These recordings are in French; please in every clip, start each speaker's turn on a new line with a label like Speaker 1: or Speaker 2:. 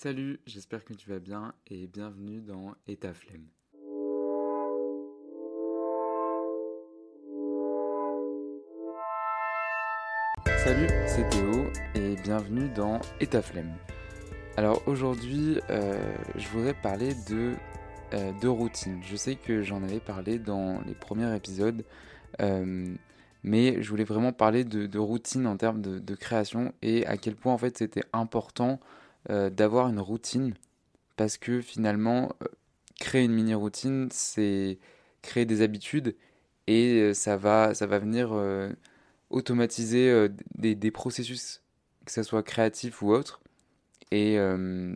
Speaker 1: Salut, j'espère que tu vas bien et bienvenue dans État Flemme. Salut, c'est Théo et bienvenue dans État. Alors aujourd'hui, euh, je voudrais parler de, euh, routine. Je sais que j'en avais parlé dans les premiers épisodes, euh, mais je voulais vraiment parler de, routine en termes de, création et à quel point en fait c'était important d'avoir une routine parce que finalement, créer une mini routine, c'est créer des habitudes et ça va, ça va venir automatiser des, des, processus, que ce soit créatif ou autre et, euh,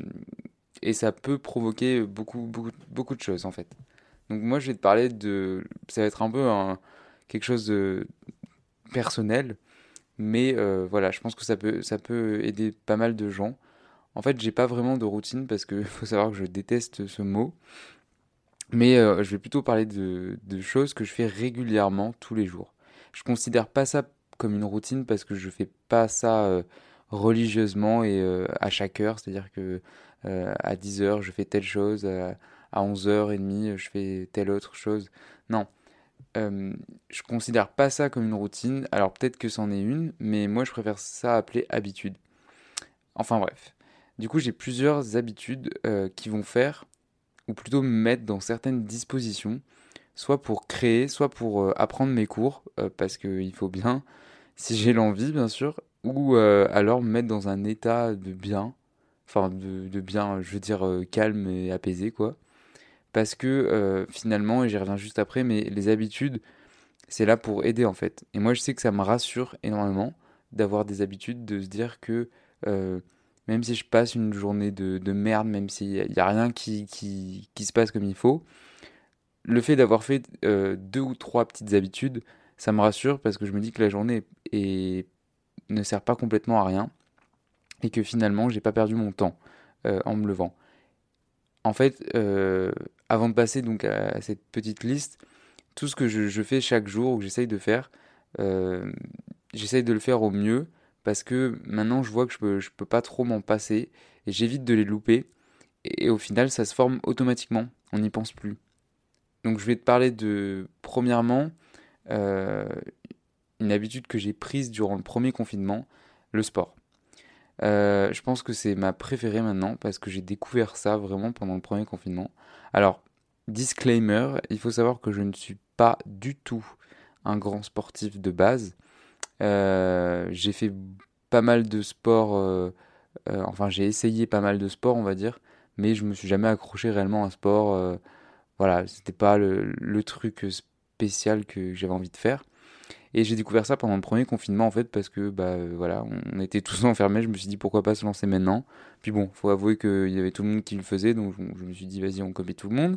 Speaker 1: et ça peut provoquer beaucoup, beaucoup, beaucoup de choses en fait. Donc moi je vais te parler de... Ça va être un peu quelque chose de personnel, mais euh, voilà, je pense que ça peut, ça peut aider pas mal de gens. En fait, j'ai pas vraiment de routine parce que faut savoir que je déteste ce mot. Mais euh, je vais plutôt parler de, choses que je fais régulièrement tous les jours. Je considère pas ça comme une routine parce que je fais pas ça religieusement et euh, à chaque heure, c'est-à-dire que euh, à 10h je fais telle chose, à, 11h30 je fais telle autre chose. Non, euh, je considère pas ça comme une routine. Alors peut-être que c'en est une, mais moi je préfère ça appeler habitude. Enfin bref. Du coup j'ai plusieurs habitudes qui vont faire, ou plutôt me mettre dans certaines dispositions, soit pour créer, soit pour apprendre mes cours, parce qu'il faut bien, si j'ai l'envie bien sûr, ou euh, alors me mettre dans un état de bien, enfin de, bien, je veux dire euh, calme et apaisé quoi. Parce que euh, finalement, et j'y reviens juste après, mais les habitudes, c'est là pour aider en fait. Et moi je sais que ça me rassure énormément d'avoir des habitudes, de se dire que même si je passe une journée de, de merde, même s'il n'y a, rien qui, se passe comme il faut, le fait d'avoir fait deux ou trois petites habitudes, ça me rassure parce que je me dis que la journée ne sert pas complètement à rien et que finalement j'ai pas perdu mon temps euh, en me levant. En fait, euh, avant de passer donc à cette petite liste, tout ce que je, fais chaque jour ou que j'essaye de faire, euh, j'essaye de le faire au mieux parce que maintenant je vois que je peux, peux pas trop m'en passer et j'évite de les louper et, au final ça se forme automatiquement, on n'y pense plus. Donc je vais te parler de premièrement une habitude que j'ai prise durant le premier confinement, le sport. Euh, je pense que c'est ma préférée maintenant parce que j'ai découvert ça vraiment pendant le premier confinement. Alors, disclaimer, il faut savoir que je ne suis pas du tout un grand sportif de base. Euh, j'ai fait pas mal de sport, euh, enfin j'ai essayé pas mal de sport on va dire, mais je me suis jamais accroché réellement à un sport. voilà, c'était pas le, truc spécial que j'avais envie de faire. Et j'ai découvert ça pendant le premier confinement en fait parce que bah euh, voilà, on était tous enfermés. Je me suis dit pourquoi pas se lancer maintenant? Puis bon, faut avouer qu'il y avait tout le monde qui le faisait, donc je, me suis dit vas-y on copie tout le monde.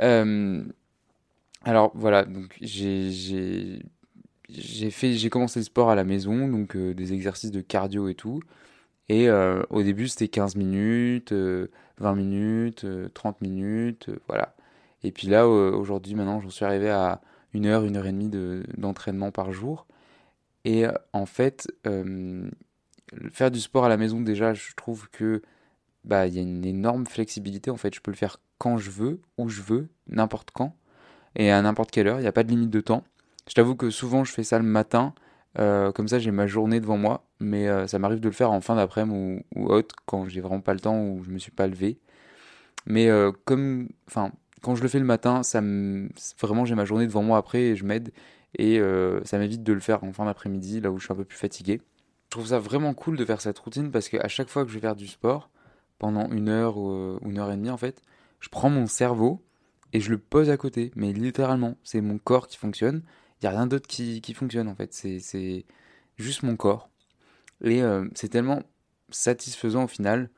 Speaker 1: Euh, alors voilà, donc j'ai j'ai fait j'ai commencé le sport à la maison, donc euh, des exercices de cardio et tout. Et au début c'était 15 minutes, 20 minutes, 30 minutes, voilà. Et puis là aujourd'hui maintenant j'en suis arrivé à une heure, une heure et demie d'entraînement par jour. Et euh, en fait, euh, faire du sport à la maison, déjà, je trouve que bah il y a une énorme flexibilité. En fait, je peux le faire quand je veux, où je veux, n'importe quand, et à n'importe quelle heure. Il n'y a pas de limite de temps. Je t'avoue que souvent, je fais ça le matin. Euh, comme ça, j'ai ma journée devant moi, mais ça m'arrive de le faire en fin d'après-midi ou, autre quand j'ai vraiment pas le temps ou je me suis pas levé. Mais comme, enfin, quand je le fais le matin, ça me... vraiment j'ai ma journée devant moi après et je m'aide et euh, ça m'évite de le faire en fin d'après-midi là où je suis un peu plus fatigué. Je trouve ça vraiment cool de faire cette routine parce qu'à chaque fois que je vais faire du sport, pendant une heure ou une heure et demie en fait, je prends mon cerveau et je le pose à côté, mais littéralement, c'est mon corps qui fonctionne, il n'y a rien d'autre qui, qui, fonctionne en fait, c'est juste mon corps. Et euh, c'est tellement satisfaisant au final,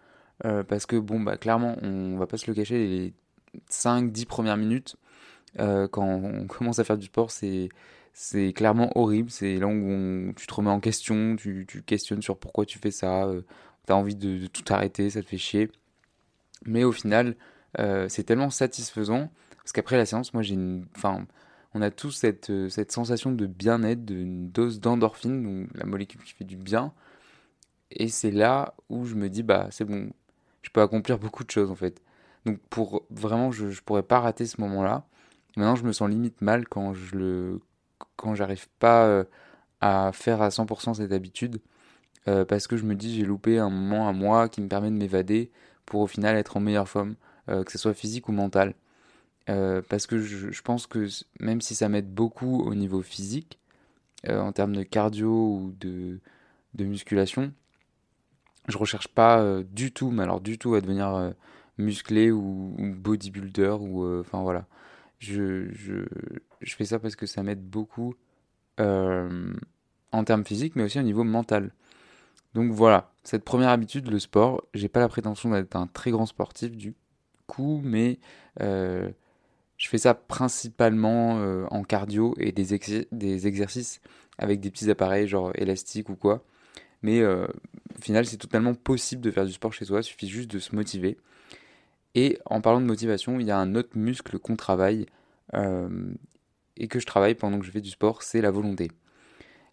Speaker 1: euh, parce que bon, bah clairement, on va pas se le cacher, les 5-10 premières minutes, euh, quand on commence à faire du sport, c'est c'est clairement horrible. C'est là où tu te remets en question, tu, questionnes sur pourquoi tu fais ça, tu as envie de, tout arrêter, ça te fait chier. Mais au final, c'est tellement satisfaisant parce qu'après la séance, moi j'ai une. Enfin, on a tous cette, cette sensation de bien-être, d'une dose d'endorphine, donc la molécule qui fait du bien. Et c'est là où je me dis, bah c'est bon, je peux accomplir beaucoup de choses en fait. Donc pour vraiment, je, je pourrais pas rater ce moment-là. Maintenant, je me sens limite mal quand je le, quand j'arrive pas euh, à faire à 100% cette habitude, euh, parce que je me dis j'ai loupé un moment à moi qui me permet de m'évader pour au final être en meilleure forme, euh, que ce soit physique ou mental. parce que je, pense que même si ça m'aide beaucoup au niveau physique, en termes de cardio ou de, de musculation, je recherche pas du tout, mais alors du tout à devenir musclé ou, bodybuilder ou enfin voilà je, je, je, fais ça parce que ça m'aide beaucoup euh, en termes physiques, mais aussi au niveau mental. Donc voilà, cette première habitude, le sport, j'ai pas la prétention d'être un très grand sportif du coup, mais euh, je fais ça principalement euh, en cardio et des, exercices avec des petits appareils genre élastiques ou quoi. Mais au final, c'est totalement possible de faire du sport chez soi, il suffit juste de se motiver. Et en parlant de motivation, il y a un autre muscle qu'on travaille euh, et que je travaille pendant que je fais du sport, c'est la volonté.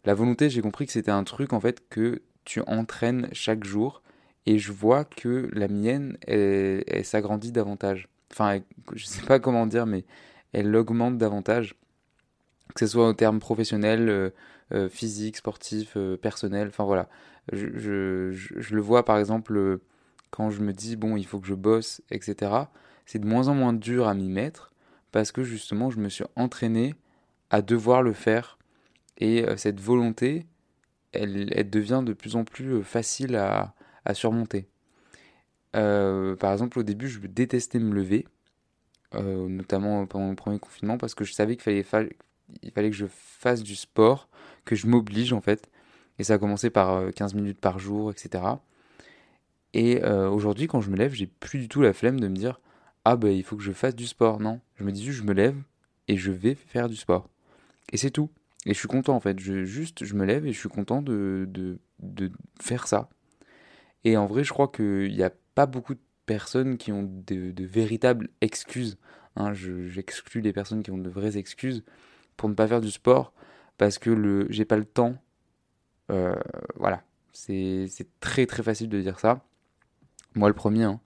Speaker 1: La volonté, j'ai compris que c'était un truc en fait que tu entraînes chaque jour et je vois que la mienne, elle, s'agrandit davantage. Enfin, je sais pas comment dire, mais elle augmente davantage, que ce soit en termes professionnels, euh, euh, physiques, sportifs, personnels, enfin voilà. Je, le vois par exemple quand je me dis, bon, il faut que je bosse, etc., c'est de moins en moins dur à m'y mettre parce que justement, je me suis entraîné à devoir le faire. Et euh, cette volonté, elle, devient de plus en plus euh, facile à surmonter. Euh, par exemple, au début, je détestais me lever, euh, notamment pendant le premier confinement, parce que je savais qu'il fallait, fallait que je fasse du sport, que je m'oblige en fait. Et ça a commencé par 15 minutes par jour, etc. Et euh, aujourd'hui, quand je me lève, j'ai plus du tout la flemme de me dire Ah, bah il faut que je fasse du sport. Non, je me dis juste, je me lève et je vais faire du sport. Et c'est tout. Et je suis content en fait. Je, juste, je me lève et je suis content de, de, de faire ça. Et en vrai, je crois qu'il n'y a pas beaucoup de personnes qui ont de, véritables excuses. Hein, J'exclus les personnes qui ont de vraies excuses pour ne pas faire du sport parce que j'ai pas le temps. Euh, voilà. C'est très très facile de dire ça. Moi, le premier. Hein.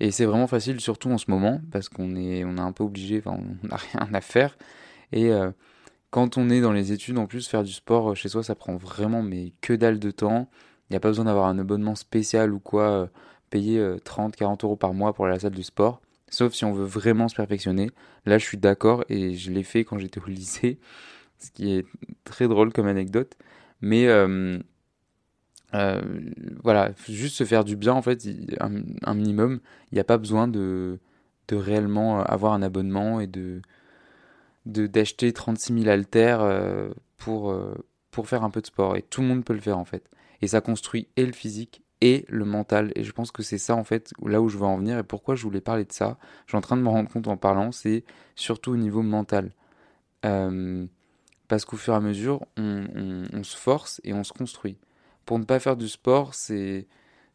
Speaker 1: Et c'est vraiment facile, surtout en ce moment, parce qu'on est, on est un peu obligé, enfin, on n'a rien à faire. Et euh, quand on est dans les études, en plus, faire du sport euh, chez soi, ça prend vraiment mais que dalle de temps. Il n'y a pas besoin d'avoir un abonnement spécial ou quoi, payer 30, 40 euros par mois pour aller à la salle du sport. Sauf si on veut vraiment se perfectionner. Là, je suis d'accord et je l'ai fait quand j'étais au lycée, ce qui est très drôle comme anecdote. Mais euh, voilà, juste se faire du bien en fait, un, minimum. Il n'y a pas besoin de, de réellement euh, avoir un abonnement et de d'acheter 36 000 haltères euh, pour, pour faire un peu de sport. Et tout le monde peut le faire en fait. Et ça construit et le physique et le mental. Et je pense que c'est ça en fait là où je veux en venir et pourquoi je voulais parler de ça. Je suis en train de me rendre compte en parlant, c'est surtout au niveau mental. parce qu'au fur et à mesure, on se force et on se construit pour ne pas faire du sport, c'est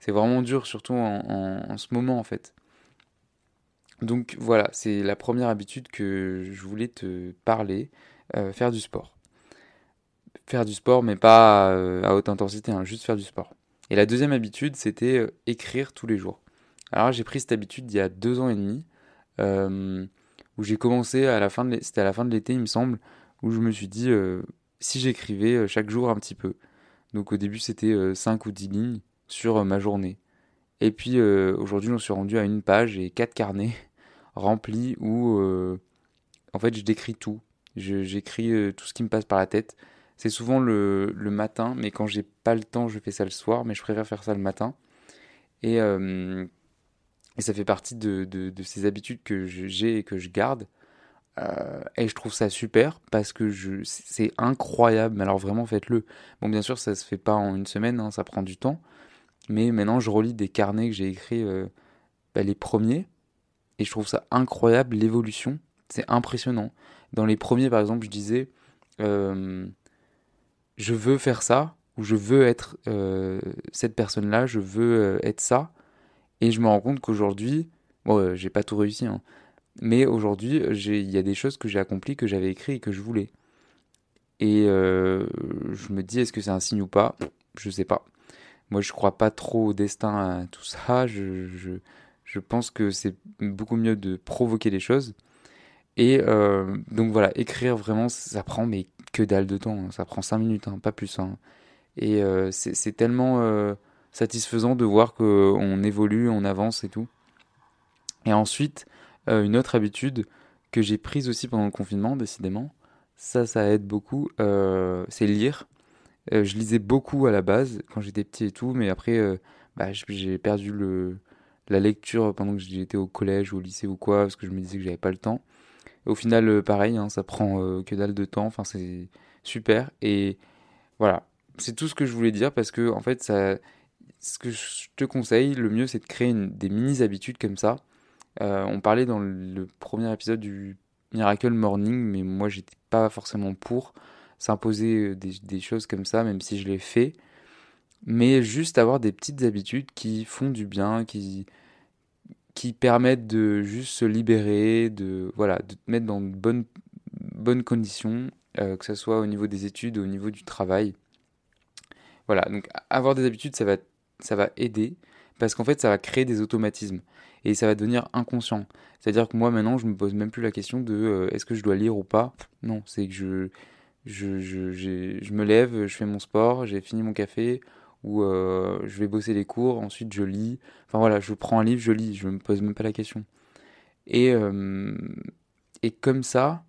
Speaker 1: vraiment dur, surtout en, ce moment en fait. Donc voilà, c'est la première habitude que je voulais te parler, euh, faire du sport. Faire du sport, mais pas euh, à haute intensité, hein, juste faire du sport. Et la deuxième habitude, c'était euh, écrire tous les jours. Alors j'ai pris cette habitude il y a deux ans et demi, où j'ai commencé à la fin de c'était à la fin de l'été, il me semble, où je me suis dit si j'écrivais chaque jour un petit peu. Donc au début c'était 5 euh, ou 10 lignes sur euh, ma journée. Et puis euh, aujourd'hui j'en suis rendu à une page et quatre carnets remplis où en fait je décris tout. J'écris tout ce qui me passe par la tête. C'est souvent le, matin, mais quand j'ai pas le temps, je fais ça le soir, mais je préfère faire ça le matin. Et, et ça fait partie de, ces habitudes que j'ai et que je garde. Euh, et je trouve ça super parce que c'est incroyable. Mais alors vraiment, faites-le. Bon, bien sûr, ça se fait pas en une semaine, hein, ça prend du temps. Mais maintenant, je relis des carnets que j'ai écrits, euh, bah, les premiers, et je trouve ça incroyable l'évolution. C'est impressionnant. Dans les premiers, par exemple, je disais, euh, je veux faire ça, ou je veux être cette personne-là, je veux être ça. Et je me rends compte qu'aujourd'hui, bon, j'ai pas tout réussi, hein, mais aujourd'hui, il y a des choses que j'ai accomplies, que j'avais écrites et que je voulais. Et euh, je me dis, est-ce que c'est un signe ou pas? Je sais pas. moi je crois pas trop au destin à tout ça. Je, je, je pense que c'est beaucoup mieux de provoquer les choses. Et euh, donc voilà, écrire vraiment, ça prend mais que dalle de temps. Hein. Ça prend 5 minutes, hein, pas plus. Hein. Et euh, c'est tellement euh, satisfaisant de voir qu'on évolue, on avance et tout. Et ensuite, une autre habitude que j'ai prise aussi pendant le confinement, décidément, ça, ça aide beaucoup, c'est lire. je lisais beaucoup à la base quand j'étais petit et tout, mais après, bah, j'ai perdu le, la lecture pendant que j'étais au collège ou au lycée ou quoi, parce que je me disais que j'avais pas le temps. Au final, pareil, hein, ça prend que dalle de temps, enfin c'est super. Et voilà, c'est tout ce que je voulais dire parce que en fait, ça, ce que je te conseille, le mieux, c'est de créer des mini habitudes comme ça. Euh, on parlait dans le premier épisode du Miracle Morning, mais moi, j'étais pas forcément pour s'imposer euh, des, choses comme ça, même si je l'ai fait. Mais juste avoir des petites habitudes qui font du bien, qui, qui permettent de juste se libérer, de, voilà, de te mettre dans de bonnes, bonnes conditions, euh, que ce soit au niveau des études au niveau du travail. Voilà, donc avoir des habitudes, ça va, ça va aider parce qu'en fait, ça va créer des automatismes et ça va devenir inconscient. C'est-à-dire que moi, maintenant, je me pose même plus la question de euh, est-ce que je dois lire ou pas? Non, c'est que je, je, je, je, me lève, je fais mon sport, j'ai fini mon café ou euh, je vais bosser les cours, ensuite je lis. Enfin voilà, je prends un livre, je lis, je me pose même pas la question. Et, euh, et comme ça,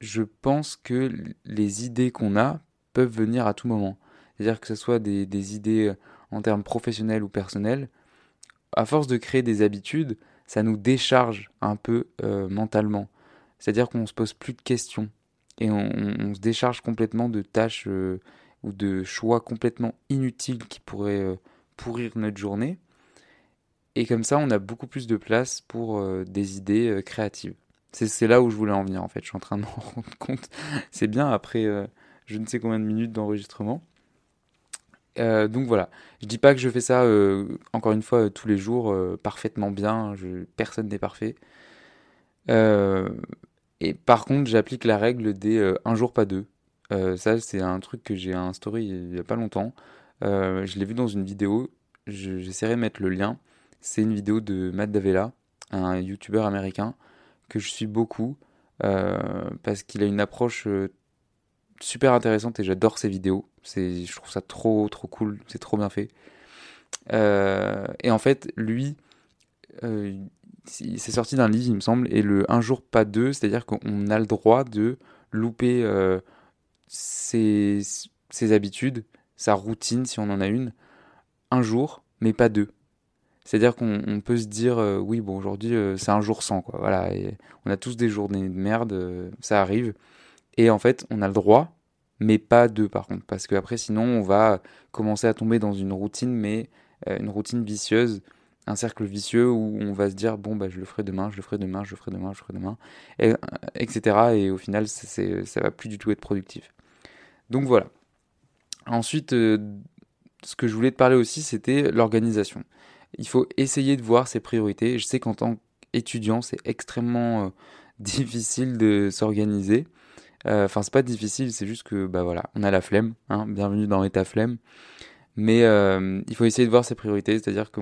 Speaker 1: je pense que les idées qu'on a peuvent venir à tout moment. C'est-à-dire que ce soit des, idées euh, en termes professionnels ou personnels, à force de créer des habitudes, ça nous décharge un peu mentalement. C'est-à-dire qu'on ne se pose plus de questions et on, se décharge complètement de tâches ou de choix complètement inutiles qui pourraient pourrir notre journée. Et comme ça, on a beaucoup plus de place pour des idées créatives. C'est là où je voulais en venir en fait. Je suis en train de m'en rendre compte. C'est bien après je ne sais combien de minutes d'enregistrement. Euh, donc voilà, je dis pas que je fais ça euh, encore une fois tous les jours euh, parfaitement bien, personne n'est parfait. et par contre, j'applique la règle des un jour pas deux. Ça, c'est un truc que j'ai instauré il y a pas longtemps. je l'ai vu dans une vidéo, j'essaierai de mettre le lien. C'est une vidéo de Matt Davella, un youtubeur américain que je suis beaucoup parce qu'il a une approche super intéressante et j'adore ses vidéos. Je trouve ça trop trop cool, c'est trop bien fait. Euh, et en fait, lui, euh, c'est sorti d'un livre, il me semble, et le un jour pas deux, c'est-à-dire qu'on a le droit de louper euh, ses, habitudes, sa routine, si on en a une, un jour, mais pas deux. C'est-à-dire qu'on peut se dire, oui, bon, aujourd'hui, c'est un jour sans, quoi. Voilà, on a tous des journées de merde, ça arrive. Et en fait, on a le droit, mais pas deux par contre, parce qu'après sinon on va commencer à tomber dans une routine, mais euh, une routine vicieuse, un cercle vicieux où on va se dire bon bah je le ferai demain, je le ferai demain, je le ferai demain, je le ferai demain, et, etc. Et au final c'est, ça va plus du tout être productif. Donc voilà. Ensuite, euh, ce que je voulais te parler aussi, c'était l'organisation. Il faut essayer de voir ses priorités. Je sais qu'en tant qu'étudiant, c'est extrêmement euh, difficile de s'organiser. Euh, enfin, c'est pas difficile, c'est juste que, bah voilà, on a la flemme, hein, bienvenue dans l'état flemme. Mais il faut essayer de voir ses priorités, c'est-à-dire que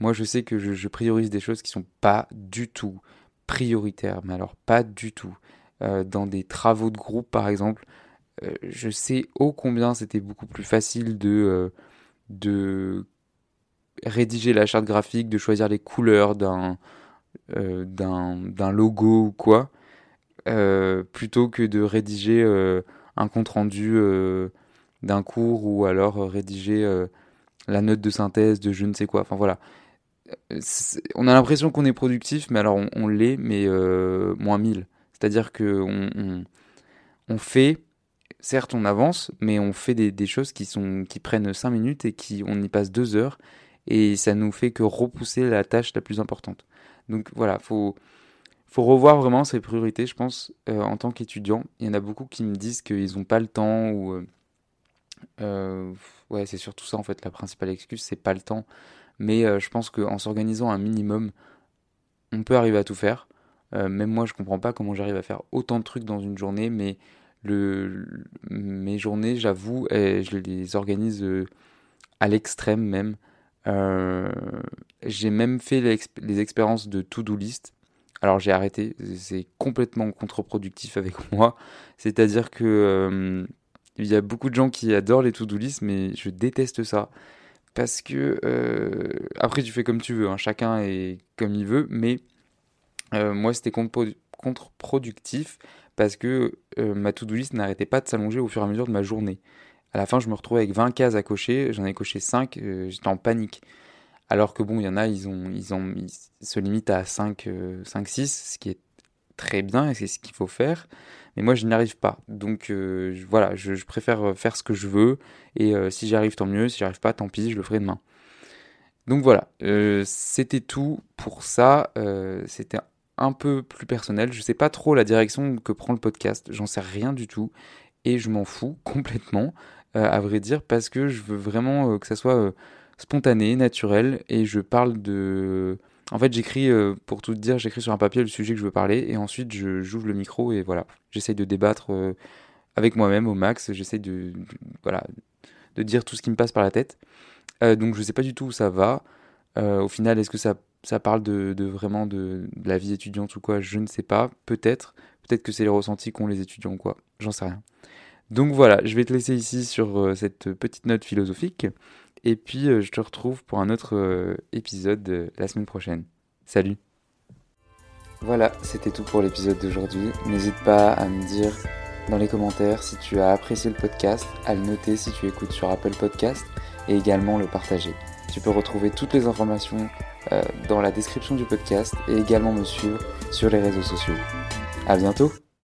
Speaker 1: moi, je sais que je, priorise des choses qui sont pas du tout prioritaires, mais alors pas du tout. Dans des travaux de groupe, par exemple, je sais ô combien c'était beaucoup plus facile de, de rédiger la charte graphique, de choisir les couleurs d'un d'un logo ou quoi, euh, plutôt que de rédiger euh, un compte rendu euh, d'un cours ou alors rédiger la note de synthèse de je ne sais quoi. Enfin voilà. On a l'impression qu'on est productif, mais alors on, l'est, mais moins 1000. C'est-à-dire que on, on, fait, certes on avance, mais on fait des, choses qui, sont, qui prennent 5 minutes et qui on y passe 2 heures, et ça nous fait que repousser la tâche la plus importante. Donc voilà, faut, faut revoir vraiment ses priorités, je pense, euh, en tant qu'étudiant. Il y en a beaucoup qui me disent qu'ils n'ont pas le temps ou. Euh, euh, ouais, c'est surtout ça en fait, la principale excuse, c'est pas le temps. Mais je pense qu'en s'organisant un minimum, on peut arriver à tout faire. même moi, je comprends pas comment j'arrive à faire autant de trucs dans une journée, mais mes journées, j'avoue, je les organise à l'extrême même. j'ai même fait les, expériences de to-do list. Alors j'ai arrêté, c'est complètement contre-productif avec moi. C'est-à-dire que il y a beaucoup de gens qui adorent les to-do list, mais je déteste ça. Parce que, euh, après, tu fais comme tu veux, hein. chacun est comme il veut, mais euh, moi, c'était contre-productif parce que euh, ma to-do list n'arrêtait pas de s'allonger au fur et à mesure de ma journée. À la fin, je me retrouvais avec 20 cases à cocher, j'en ai coché 5, j'étais en panique. Alors que bon, il y en a, ils, ont, ils, ont, ils se limitent à 5, 5, 6, ce qui est très bien et c'est ce qu'il faut faire mais moi je n'y arrive pas. Donc euh, voilà, je, préfère euh, faire ce que je veux, et euh, si j'y arrive tant mieux, si j'y arrive pas tant pis, je le ferai demain. Donc voilà, c'était tout pour ça, c'était un peu plus personnel, je sais pas trop la direction que prend le podcast, j'en sais rien du tout, et je m'en fous complètement, à vrai dire, parce que je veux vraiment que ça soit spontané, naturel, et je parle de en fait, j'écris, euh, pour tout dire, j'écris sur un papier le sujet que je veux parler et ensuite j'ouvre le micro et voilà. J'essaye de débattre euh, avec moi-même au max. J'essaye de, voilà, de dire tout ce qui me passe par la tête. Euh, donc je sais pas du tout où ça va. au final, est-ce que ça, ça parle de, vraiment de, la vie étudiante ou quoi Je ne sais pas. Peut-être. Peut-être que c'est les ressentis qu'ont les étudiants ou quoi. J'en sais rien. Donc voilà, je vais te laisser ici sur cette petite note philosophique. Et puis, euh, je te retrouve pour un autre euh, épisode la semaine prochaine. Salut Voilà, c'était tout pour l'épisode d'aujourd'hui. N'hésite pas à me dire dans les commentaires si tu as apprécié le podcast, à le noter si tu écoutes sur Apple Podcast et également le partager. Tu peux retrouver toutes les informations euh, dans la description du podcast et également me suivre sur les réseaux sociaux. A bientôt